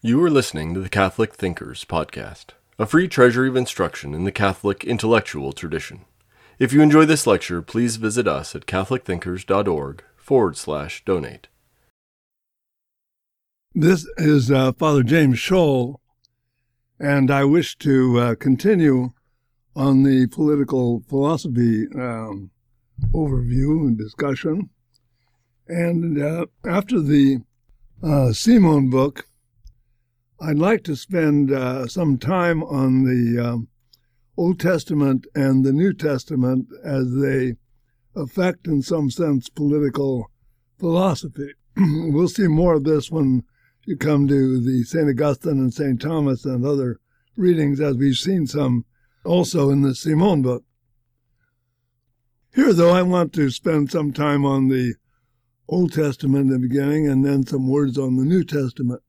You are listening to the Catholic Thinkers Podcast, a free treasury of instruction in the Catholic intellectual tradition. If you enjoy this lecture, please visit us at catholicthinkers.org forward slash donate. This is uh, Father James Schall, and I wish to uh, continue on the political philosophy um, overview and discussion. And uh, after the uh, Simon book, I'd like to spend uh, some time on the um, Old Testament and the New Testament as they affect, in some sense, political philosophy. we'll see more of this when you come to the St. Augustine and St. Thomas and other readings, as we've seen some also in the Simon book. Here, though, I want to spend some time on the Old Testament in the beginning and then some words on the New Testament.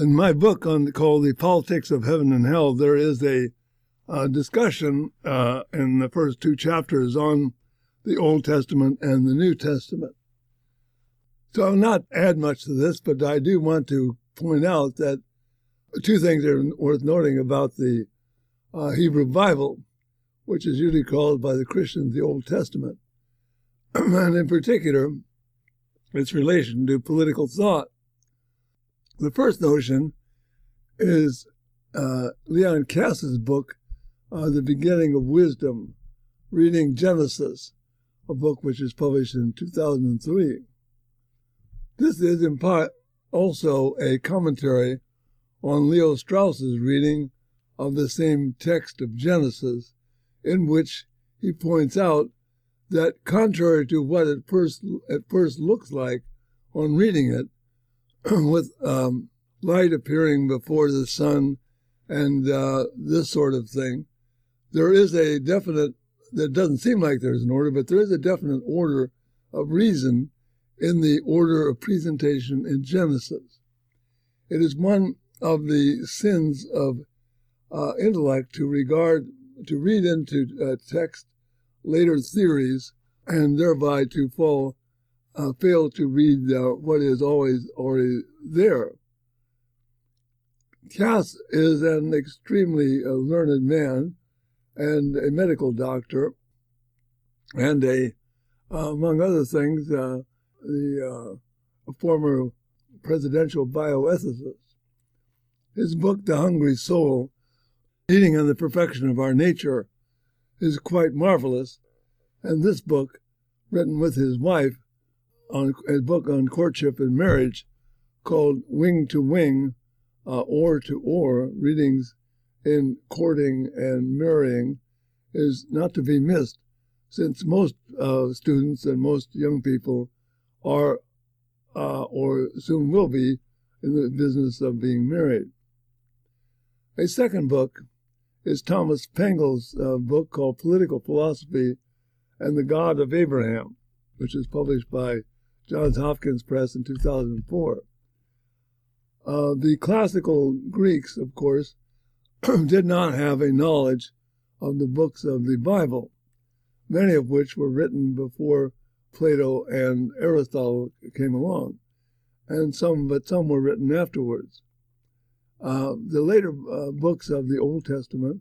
In my book on called "The Politics of Heaven and Hell," there is a, a discussion uh, in the first two chapters on the Old Testament and the New Testament. So I'll not add much to this, but I do want to point out that two things are worth noting about the uh, Hebrew Bible, which is usually called by the Christians the Old Testament, and in particular, its relation to political thought. The first notion is uh, Leon Kass's book, uh, The Beginning of Wisdom, Reading Genesis, a book which was published in 2003. This is in part also a commentary on Leo Strauss's reading of the same text of Genesis, in which he points out that contrary to what it first at first looks like on reading it, with um, light appearing before the sun and uh, this sort of thing, there is a definite, that doesn't seem like there's an order, but there is a definite order of reason in the order of presentation in Genesis. It is one of the sins of uh, intellect to regard, to read into uh, text later theories and thereby to fall uh, fail to read uh, what is always already there. Kass is an extremely uh, learned man and a medical doctor, and a, among other things, uh, the uh, former presidential bioethicist. His book, The Hungry Soul, Eating on the Perfection of Our Nature, is quite marvelous, and this book, written with his wife, on a book on courtship and marriage called Wing to Wing, uh, to Oar, readings in courting and marrying, is not to be missed, since most uh, students and most young people are uh, or soon will be in the business of being married. A second book is Thomas Pangle's uh, book called Political Philosophy and the God of Abraham, which is published by Johns Hopkins Press in 2004. Uh, the classical Greeks, of course, did not have a knowledge of the books of the Bible, many of which were written before Plato and Aristotle came along, and some, but some were written afterwards. Uh, the later uh, books of the Old Testament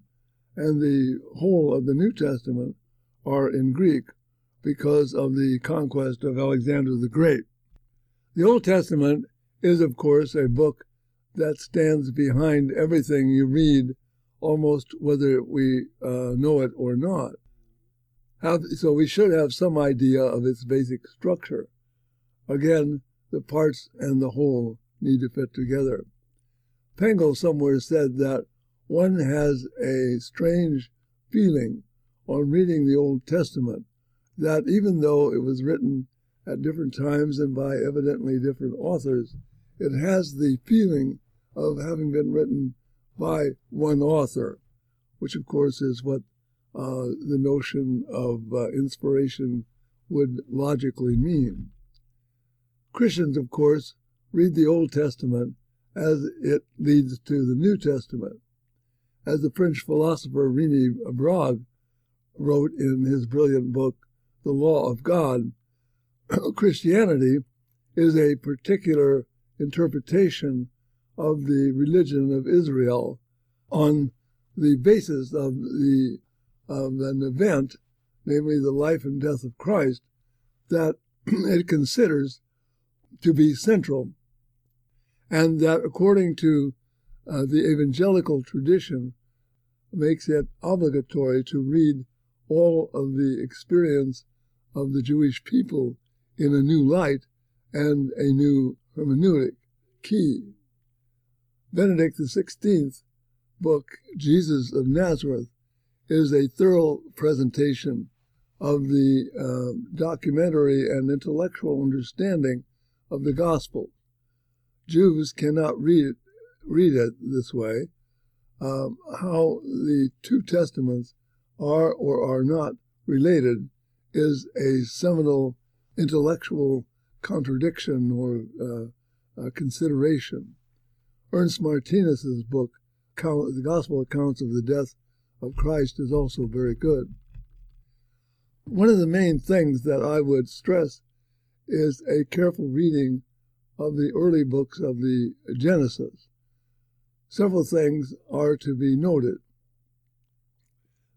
and the whole of the New Testament are in Greek, because of the conquest of Alexander the Great. The Old Testament is, of course, a book that stands behind everything you read, almost whether we uh, know it or not. So we should have some idea of its basic structure. Again, the parts and the whole need to fit together. Pangle somewhere said that one has a strange feeling on reading the Old Testament that even though it was written at different times and by evidently different authors, it has the feeling of having been written by one author, which of course is what uh, the notion of uh, inspiration would logically mean. Christians, of course, read the Old Testament as it leads to the New Testament. As the French philosopher Rémi Brague wrote in his brilliant book, the law of God, Christianity is a particular interpretation of the religion of Israel on the basis of the of an event, namely the life and death of Christ, that it considers to be central, and that according to uh, the evangelical tradition makes it obligatory to read all of the experience of the Jewish people in a new light and a new hermeneutic key. Benedict XVI book, Jesus of Nazareth, is a thorough presentation of the uh, documentary and intellectual understanding of the gospel. Jews cannot read it, read it this way. Um, how the two testaments are or are not related is a seminal intellectual contradiction or uh, consideration. Ernst Martinus's book, The Gospel Accounts of the Death of Christ, is also very good. One of the main things that I would stress is a careful reading of the early books of the Genesis. Several things are to be noted.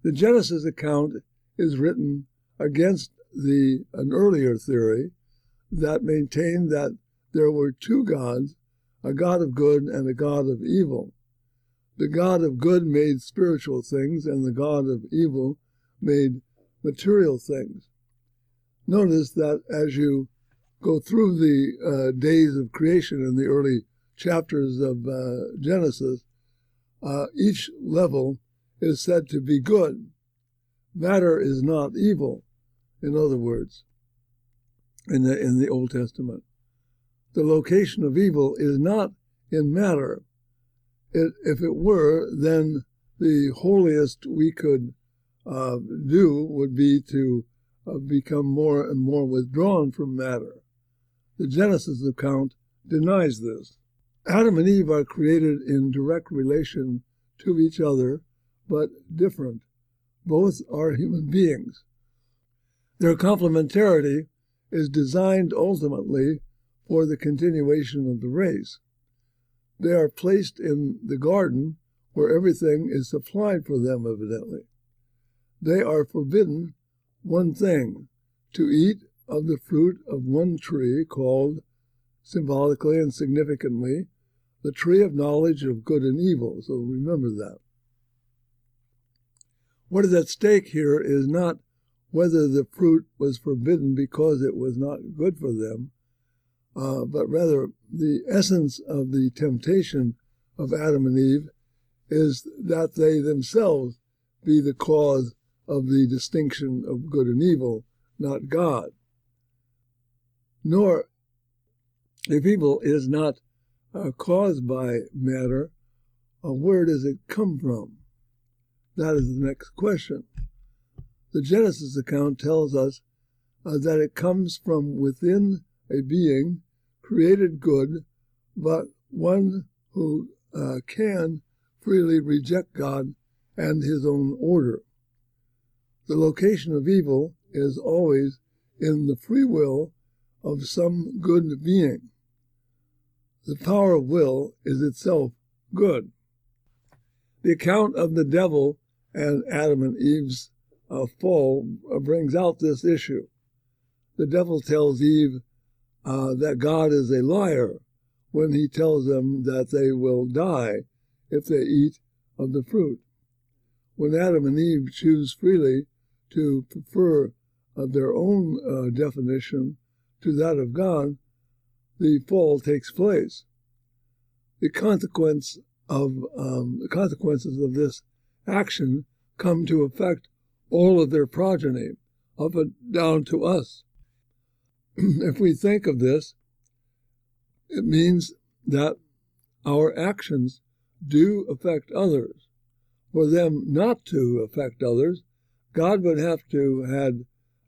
The Genesis account is written against the an earlier theory that maintained that there were two gods, a God of good and a God of evil. The God of good made spiritual things, and the God of evil made material things. Notice that as you go through the uh, days of creation in the early chapters of uh, Genesis, uh, each level is said to be good. Matter is not evil, in other words, in the, in the Old Testament. The location of evil is not in matter. It, if it were, then the holiest we could uh, do would be to uh, become more and more withdrawn from matter. The Genesis account denies this. Adam and Eve are created in direct relation to each other, but different. Both are human beings. Their complementarity is designed ultimately for the continuation of the race. They are placed in the garden where everything is supplied for them, evidently. They are forbidden one thing to eat of the fruit of one tree called, symbolically and significantly, the tree of knowledge of good and evil. So remember that. What is at stake here is not whether the fruit was forbidden because it was not good for them, uh, but rather the essence of the temptation of Adam and Eve is that they themselves be the cause of the distinction of good and evil, not God. Nor, if evil is not uh, caused by matter, uh, where does it come from? That is the next question. The Genesis account tells us uh, that it comes from within a being created good, but one who uh, can freely reject God and his own order. The location of evil is always in the free will of some good being. The power of will is itself good. The account of the devil and Adam and Eve's fall uh, brings out this issue. The devil tells Eve uh, that God is a liar when he tells them that they will die if they eat of the fruit. When Adam and Eve choose freely to prefer uh, their own uh, definition to that of God, the fall takes place. The consequence of um, the consequences of this action come to affect all of their progeny, up and down to us. if we think of this, it means that our actions do affect others. For them not to affect others, God would have to had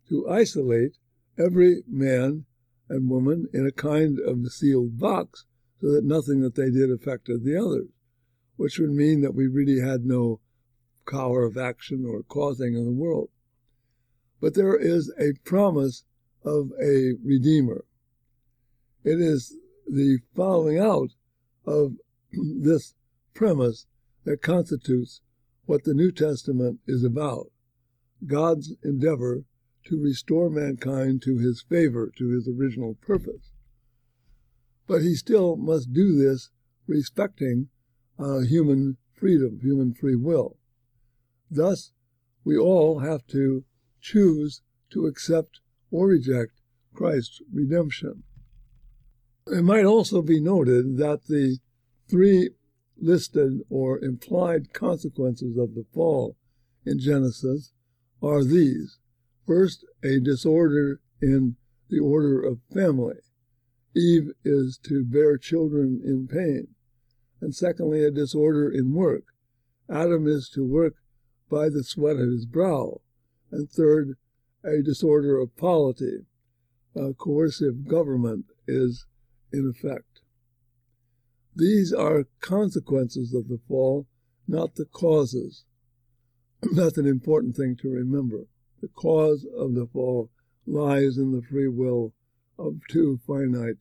to isolate every man and woman in a kind of sealed box so that nothing that they did affected the others, which would mean that we really had no power of action or causing in the world. But there is a promise of a Redeemer. It is the following out of this premise that constitutes what the New Testament is about God's endeavor to restore mankind to his favor, to his original purpose. But he still must do this respecting uh, human freedom, human free will. Thus, we all have to choose to accept or reject Christ's redemption. It might also be noted that the three listed or implied consequences of the fall in Genesis are these. First, a disorder in the order of family. Eve is to bear children in pain. And secondly, a disorder in work. Adam is to work by the sweat of his brow. And third, a disorder of polity. A coercive government is in effect. These are consequences of the fall, not the causes. That's an important thing to remember. The cause of the fall lies in the free will of two finite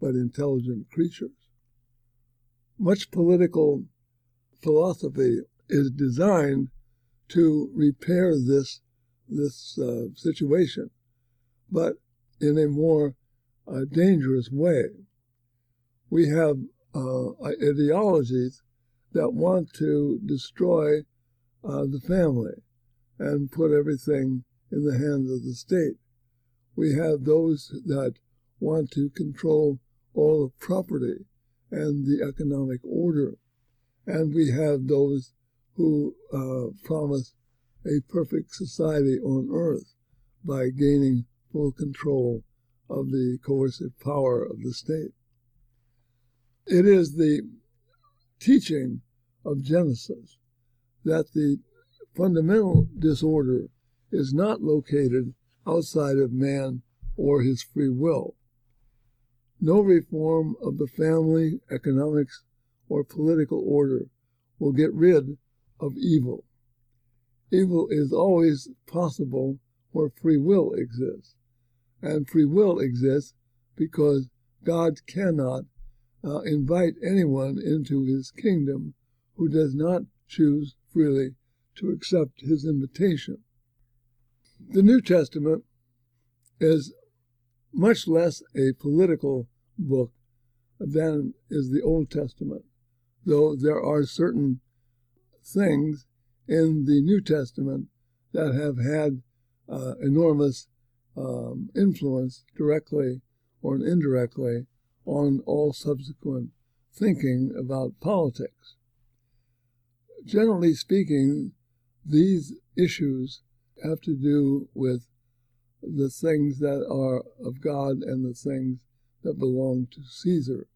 but intelligent creatures. Much political philosophy is designed to repair this this uh, situation, but in a more uh, dangerous way. We have uh, ideologies that want to destroy uh, the family and put everything in the hands of the state. We have those that want to control all of property and the economic order. And we have those who uh, promise a perfect society on earth by gaining full control of the coercive power of the state. It is the teaching of Genesis that the fundamental disorder is not located outside of man or his free will. No reform of the family, economics, or political order will get rid of evil. Evil is always possible where free will exists. And free will exists because God cannot uh, invite anyone into his kingdom who does not choose freely to accept his invitation. The New Testament is much less a political book than is the Old Testament, though there are certain things in the New Testament that have had uh, enormous um, influence directly or indirectly on all subsequent thinking about politics. Generally speaking, these issues have to do with the things that are of God and the things that belong to Caesar,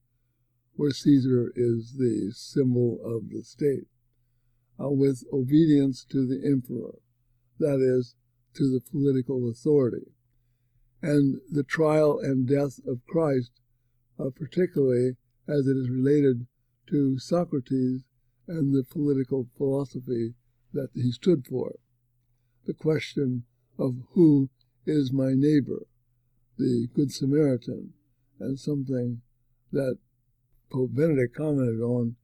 where Caesar is the symbol of the state, uh, with obedience to the emperor, that is, to the political authority. And the trial and death of Christ, uh, particularly as it is related to Socrates and the political philosophy that he stood for. The question of who is my neighbor, the Good Samaritan, and something that Pope Benedict commented on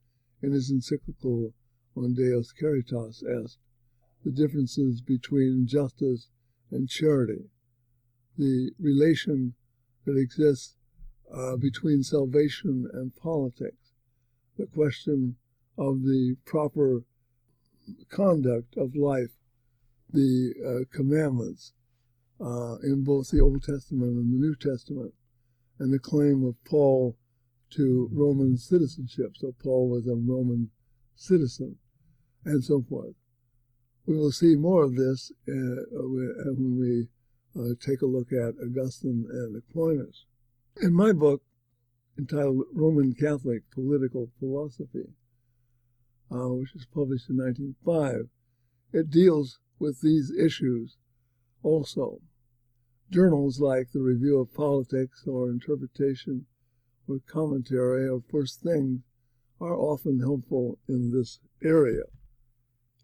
in his encyclical on Deus Caritas est, the differences between justice and charity, the relation that exists uh, between salvation and politics, the question of the proper conduct of life, the uh, commandments uh, in both the Old Testament and the New Testament, and the claim of Paul to Roman citizenship. So Paul was a Roman citizen, and so forth. We will see more of this uh, when we uh, take a look at Augustine and Aquinas. In my book, entitled Roman Catholic Political Philosophy, uh, which was published in 1905, it deals with these issues also. Journals like the Review of Politics or Interpretation or Commentary or First Things are often helpful in this area.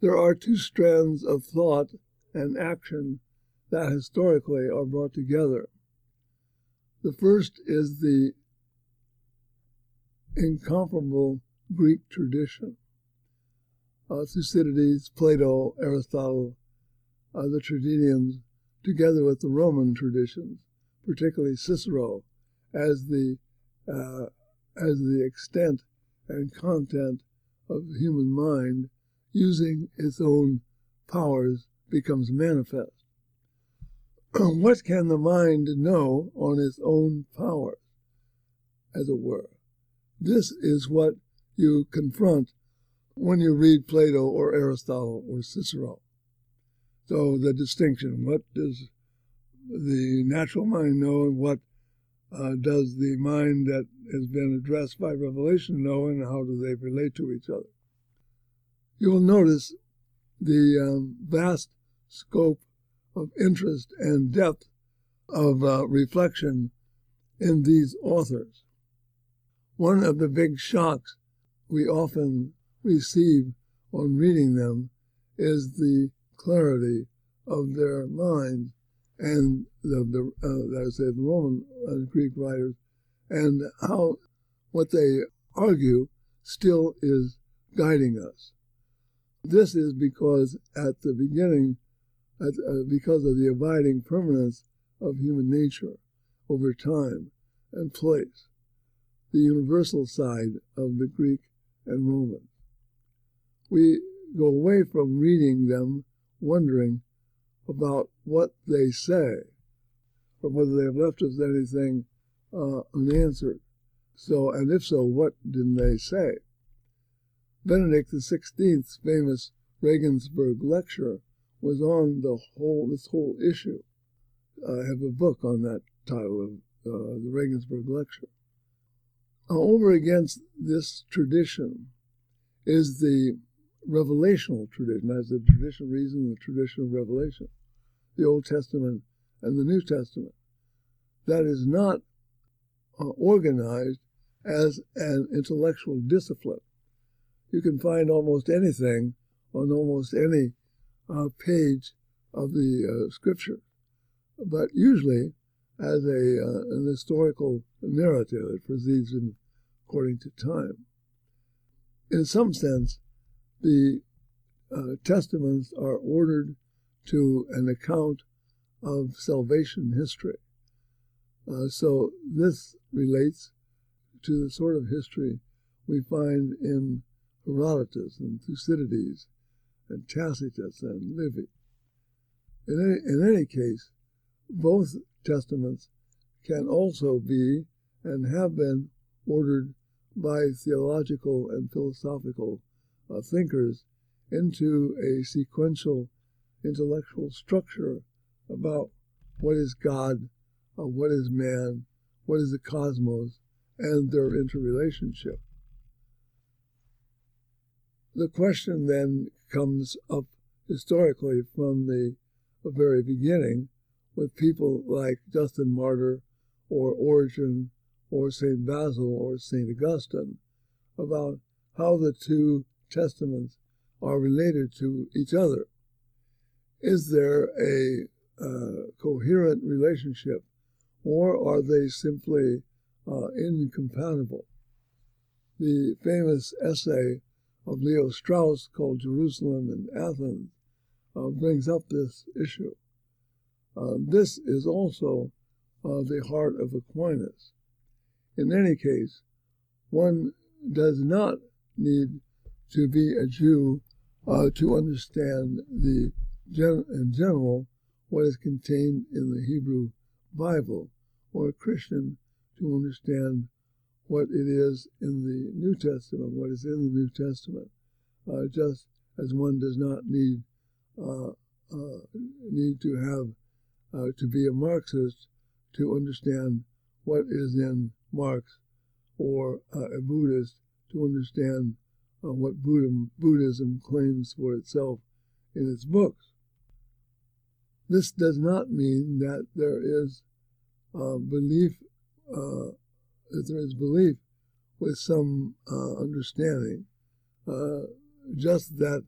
There are two strands of thought and action that historically are brought together. The first is the incomparable Greek tradition. Uh, Thucydides, Plato, Aristotle, uh, the Tragedians, together with the Roman traditions, particularly Cicero, as the uh, as the extent and content of the human mind using its own powers becomes manifest. what can the mind know on its own powers, as it were? This is what you confront when you read Plato or Aristotle or Cicero. So the distinction, what does the natural mind know and what uh, does the mind that has been addressed by revelation know and how do they relate to each other? You will notice the um, vast scope of interest and depth of uh, reflection in these authors. One of the big shocks we often receive on reading them is the clarity of their minds and the, the uh, that is the Roman and Greek writers, and how what they argue still is guiding us. This is because at the beginning, at, uh, because of the abiding permanence of human nature over time and place, the universal side of the Greek and Roman. We go away from reading them wondering about what they say, or whether they have left us anything uh, unanswered. So, and if so, what didn't they say? Benedict XVI's famous Regensburg lecture was on the whole this whole issue. I have a book on that title of uh, the Regensburg lecture. Over against this tradition is the revelational tradition, as the tradition of reason, the tradition of revelation, the Old Testament and the New Testament. That is not uh, organized as an intellectual discipline. You can find almost anything on almost any uh, page of the uh, scripture, but usually as a uh, an historical narrative it proceeds in, according to time. In some sense, the uh, testaments are ordered to an account of salvation history. Uh, so this relates to the sort of history we find in Herodotus and Thucydides and Tacitus and Livy. In any, in any case, both testaments can also be and have been ordered by theological and philosophical uh, thinkers into a sequential intellectual structure about what is God, uh, what is man, what is the cosmos, and their interrelationship. The question then comes up historically from the, very beginning with people like Justin Martyr or Origen or St. Basil or St. Augustine about how the two testaments are related to each other. Is there a uh, coherent relationship or are they simply uh, incompatible? The famous essay of Leo Strauss called Jerusalem and Athens uh, brings up this issue. Uh, this is also uh, the heart of Aquinas. In any case, one does not need to be a Jew uh, to understand the gen- in general what is contained in the Hebrew Bible, or a Christian to understand what it is in the New Testament, what is in the New Testament, uh, just as one does not need uh, uh, need to have uh, to be a Marxist to understand what is in Marx, or uh, a Buddhist to understand uh, what Buddhism, Buddhism claims for itself in its books. This does not mean that there is belief that there is belief with some uh, understanding, uh, just that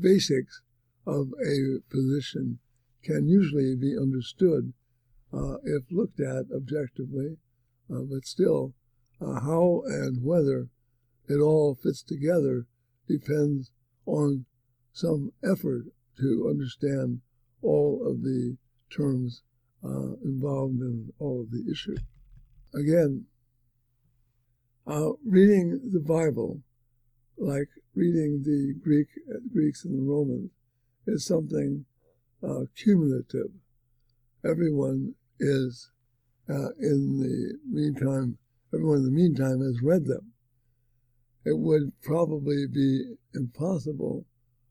basics of a position can usually be understood uh, if looked at objectively, uh, but still Uh, how and whether it all fits together depends on some effort to understand all of the terms uh, involved in all of the issue. Again, uh, reading the Bible, like reading the Greek Greeks and the Romans, is something uh, cumulative. Everyone is uh, in the meantime. Everyone in the meantime has read them. It would probably be impossible,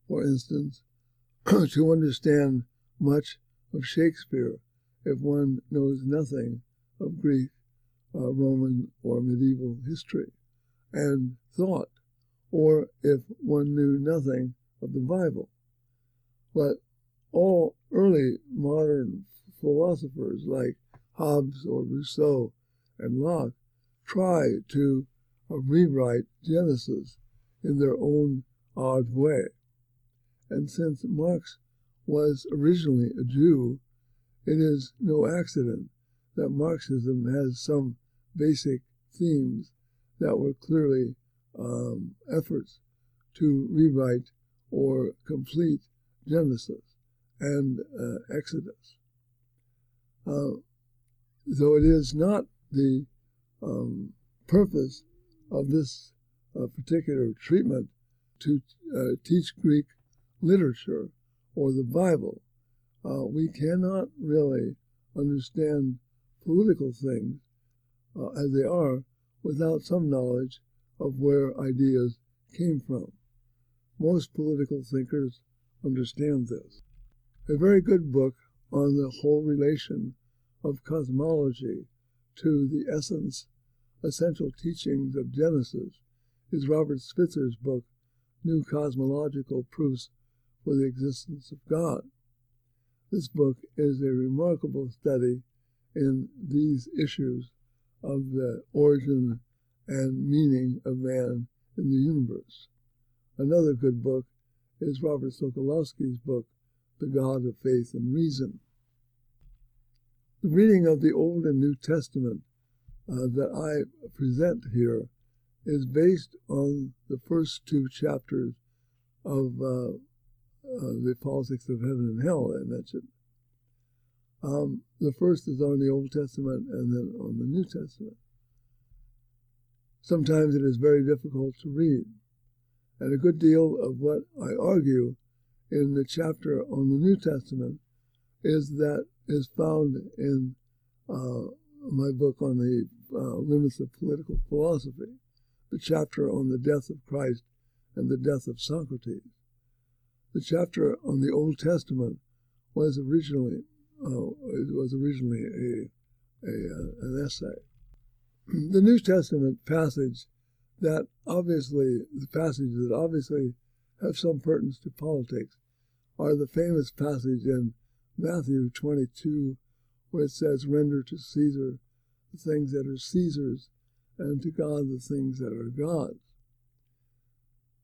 for instance, to understand much of Shakespeare if one knows nothing of Greek, uh, Roman, or medieval history and thought, or if one knew nothing of the Bible. But all early modern philosophers like Hobbes or Rousseau and Locke try to rewrite Genesis in their own odd way. And since Marx was originally a Jew, it is no accident that Marxism has some basic themes that were clearly um, efforts to rewrite or complete Genesis and uh, Exodus. Uh, though it is not the um, purpose of this uh, particular treatment to uh, teach Greek literature or the Bible, uh, we cannot really understand political things uh, as they are without some knowledge of where ideas came from. Most political thinkers understand this. A very good book on the whole relation of cosmology to the essence, essential teachings of Genesis is Robert Spitzer's book, New Cosmological Proofs for the Existence of God. This book is a remarkable study in these issues of the origin and meaning of man in the universe. Another good book is Robert Sokolowski's book, The God of Faith and Reason. The reading of the Old and New Testament uh, that I present here is based on the first two chapters of uh, uh, the politics of heaven and hell I mentioned. Um, the first is on the Old Testament and then on the New Testament. Sometimes it is very difficult to read, and a good deal of what I argue in the chapter on the New Testament is that is found in uh, my book on the uh, limits of political philosophy, the chapter on the death of Christ and the death of Socrates. The chapter on the Old Testament was originally uh, it was originally a, a uh, an essay. The New Testament passage that obviously the passages that obviously have some pertinence to politics are the famous passage in Matthew 22 where it says, "Render to Caesar the things that are Caesar's, and to God the things that are God's."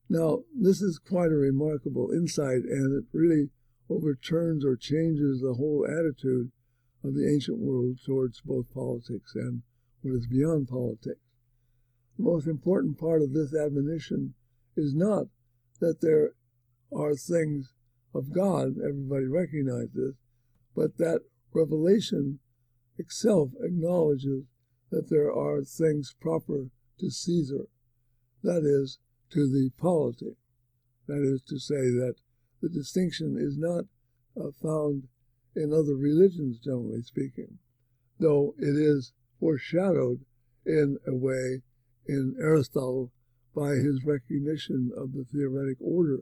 Now, this is quite a remarkable insight, and it really overturns or changes the whole attitude of the ancient world towards both politics and what is beyond politics. The most important part of this admonition is not that there are things of God, everybody recognizes but that revelation itself acknowledges that there are things proper to Caesar, that is, to the polity. That is to say, that the distinction is not uh, found in other religions, generally speaking, though it is foreshadowed in a way in Aristotle by his recognition of the theoretic order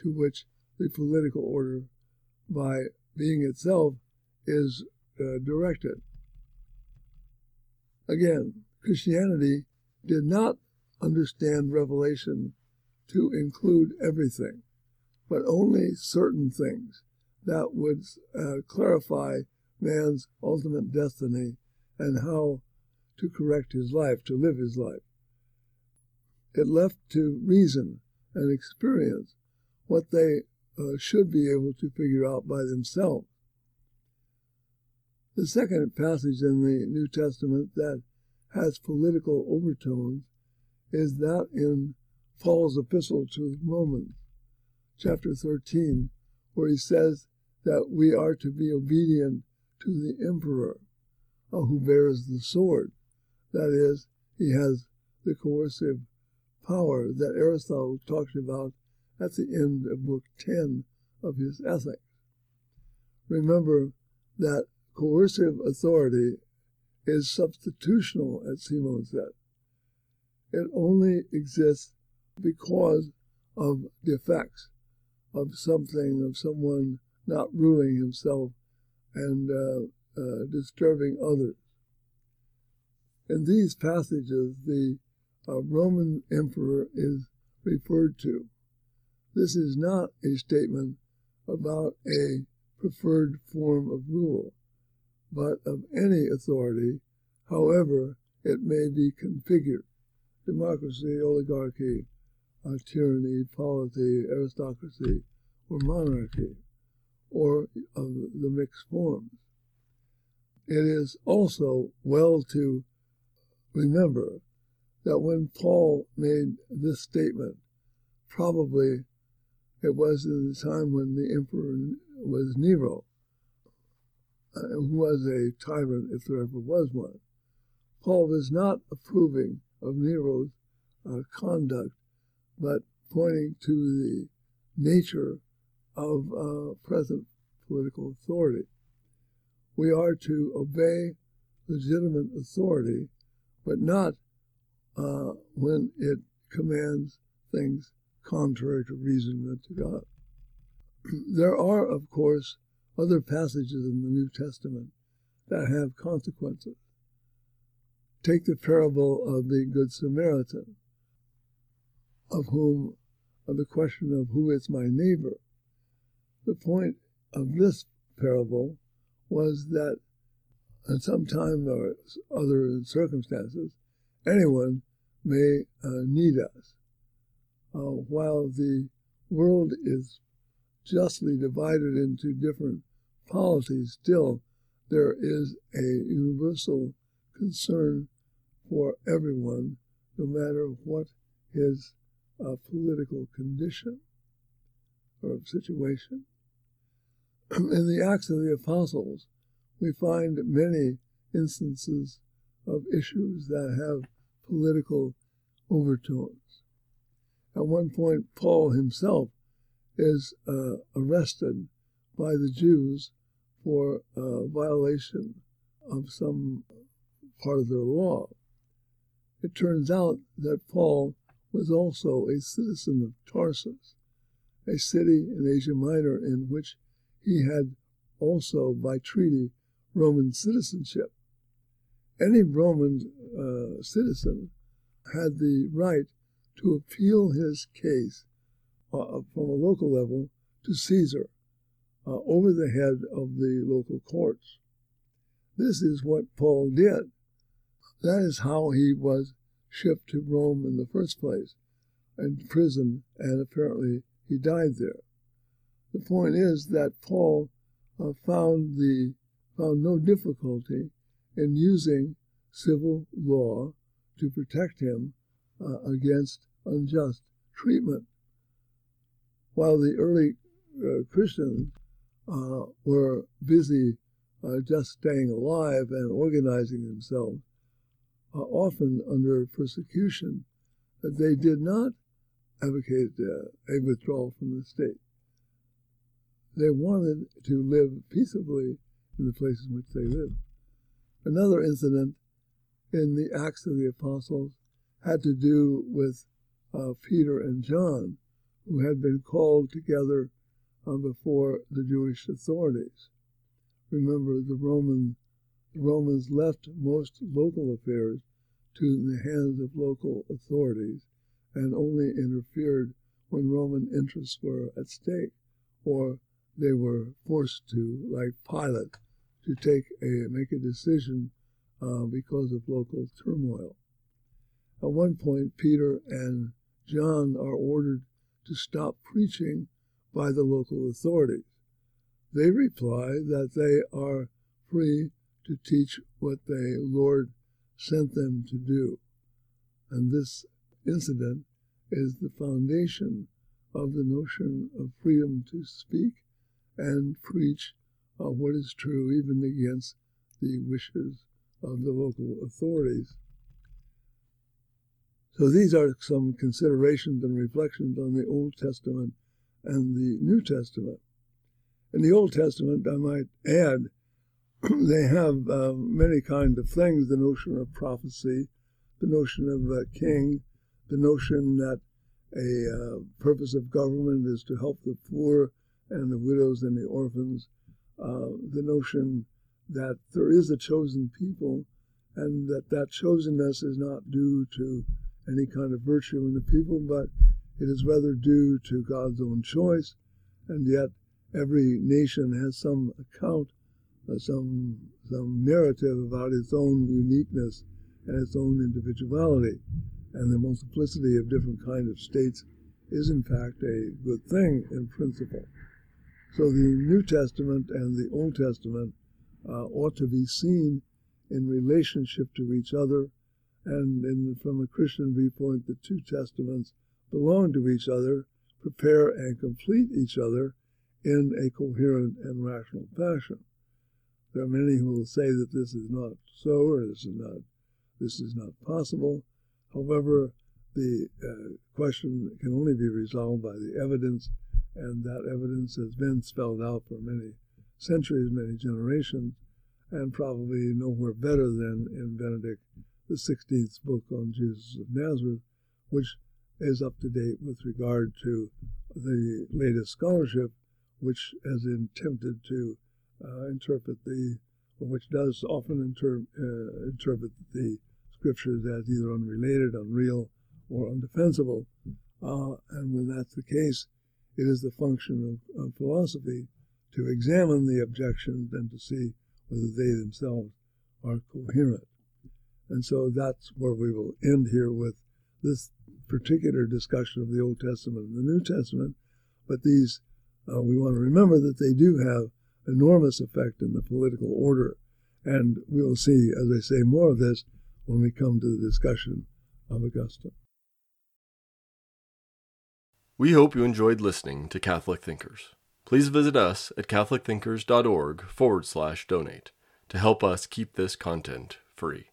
to which the political order, by being itself, is uh, directed. Again, Christianity did not understand revelation to include everything, but only certain things that would uh, clarify man's ultimate destiny and how to correct his life, to live his life. It left to reason and experience what they uh, should be able to figure out by themselves. The second passage in the New Testament that has political overtones is that in Paul's epistle to the Romans, chapter 13, where he says that we are to be obedient to the emperor uh, who bears the sword. That is, he has the coercive power that Aristotle talked about at the end of Book 10 of his Ethics. Remember that coercive authority is substitutional, as Simon said. It only exists because of defects of something, of someone not ruling himself and uh, uh, disturbing others. In these passages, the uh, Roman emperor is referred to. This is not a statement about a preferred form of rule, but of any authority, however it may be configured democracy, oligarchy, uh, tyranny, polity, aristocracy, or monarchy, or of the mixed forms. It is also well to remember that when Paul made this statement, probably it was in the time when the emperor was Nero, uh, who was a tyrant if there ever was one. Paul was not approving of Nero's uh, conduct, but pointing to the nature of uh, present political authority. We are to obey legitimate authority, but not uh, when it commands things contrary to reason and to God. there are, of course, other passages in the New Testament that have consequences. Take the parable of the Good Samaritan, of whom, of the question of who is my neighbor. The point of this parable was that at some time or other circumstances, anyone may uh, need us. Uh, while the world is justly divided into different polities, still there is a universal concern for everyone, no matter what his uh, political condition or situation. In the Acts of the Apostles, we find many instances of issues that have political overtones. At one point, Paul himself is uh, arrested by the Jews for a violation of some part of their law. It turns out that Paul was also a citizen of Tarsus, a city in Asia Minor in which he had also, by treaty, Roman citizenship. Any Roman uh, citizen had the right to appeal his case uh, from a local level to Caesar uh, over the head of the local courts. This is what Paul did. That is how he was shipped to Rome in the first place, and prison, and apparently he died there. The point is that Paul uh, found the found no difficulty in using civil law to protect him uh, against unjust treatment. While the early uh, Christians uh, were busy uh, just staying alive and organizing themselves, uh, often under persecution, that they did not advocate uh, a withdrawal from the state. They wanted to live peaceably in the places in which they lived. Another incident in the Acts of the Apostles had to do with uh, Peter and John, who had been called together uh, before the Jewish authorities. Remember, the Roman the Romans left most local affairs to the hands of local authorities and only interfered when Roman interests were at stake or they were forced to, like Pilate, to take a make a decision uh, because of local turmoil. At one point, Peter and John are ordered to stop preaching by the local authorities. They reply that they are free to teach what the Lord sent them to do. And this incident is the foundation of the notion of freedom to speak and preach uh, what is true, even against the wishes of the local authorities. So these are some considerations and reflections on the Old Testament and the New Testament. In the Old Testament, I might add, they have uh, many kinds of things the notion of prophecy, the notion of a king, the notion that a uh, purpose of government is to help the poor and the widows and the orphans, uh, the notion that there is a chosen people and that that chosenness is not due to any kind of virtue in the people, but it is rather due to God's own choice. And yet, every nation has some account, some some narrative about its own uniqueness and its own individuality. And the multiplicity of different kinds of states is, in fact, a good thing in principle. So the New Testament and the Old Testament uh, ought to be seen in relationship to each other. And in, from a Christian viewpoint, the two testaments belong to each other, prepare and complete each other in a coherent and rational fashion. There are many who will say that this is not so, or this is not this is not possible. However, the uh, question can only be resolved by the evidence, and that evidence has been spelled out for many centuries, many generations, and probably nowhere better than in Benedict the 16th book on Jesus of Nazareth, which is up to date with regard to the latest scholarship, which has attempted to uh, interpret the, which does often inter, uh, interpret the scriptures as either unrelated, unreal, or undefensible. Uh, and when that's the case, it is the function of, of philosophy to examine the objections and to see whether they themselves are coherent. And so that's where we will end here with this particular discussion of the Old Testament and the New Testament. But these, uh, we want to remember that they do have enormous effect in the political order. And we will see, as I say, more of this when we come to the discussion of Augustine. We hope you enjoyed listening to Catholic Thinkers please visit us at catholicthinkers.org forward slash donate to help us keep this content free.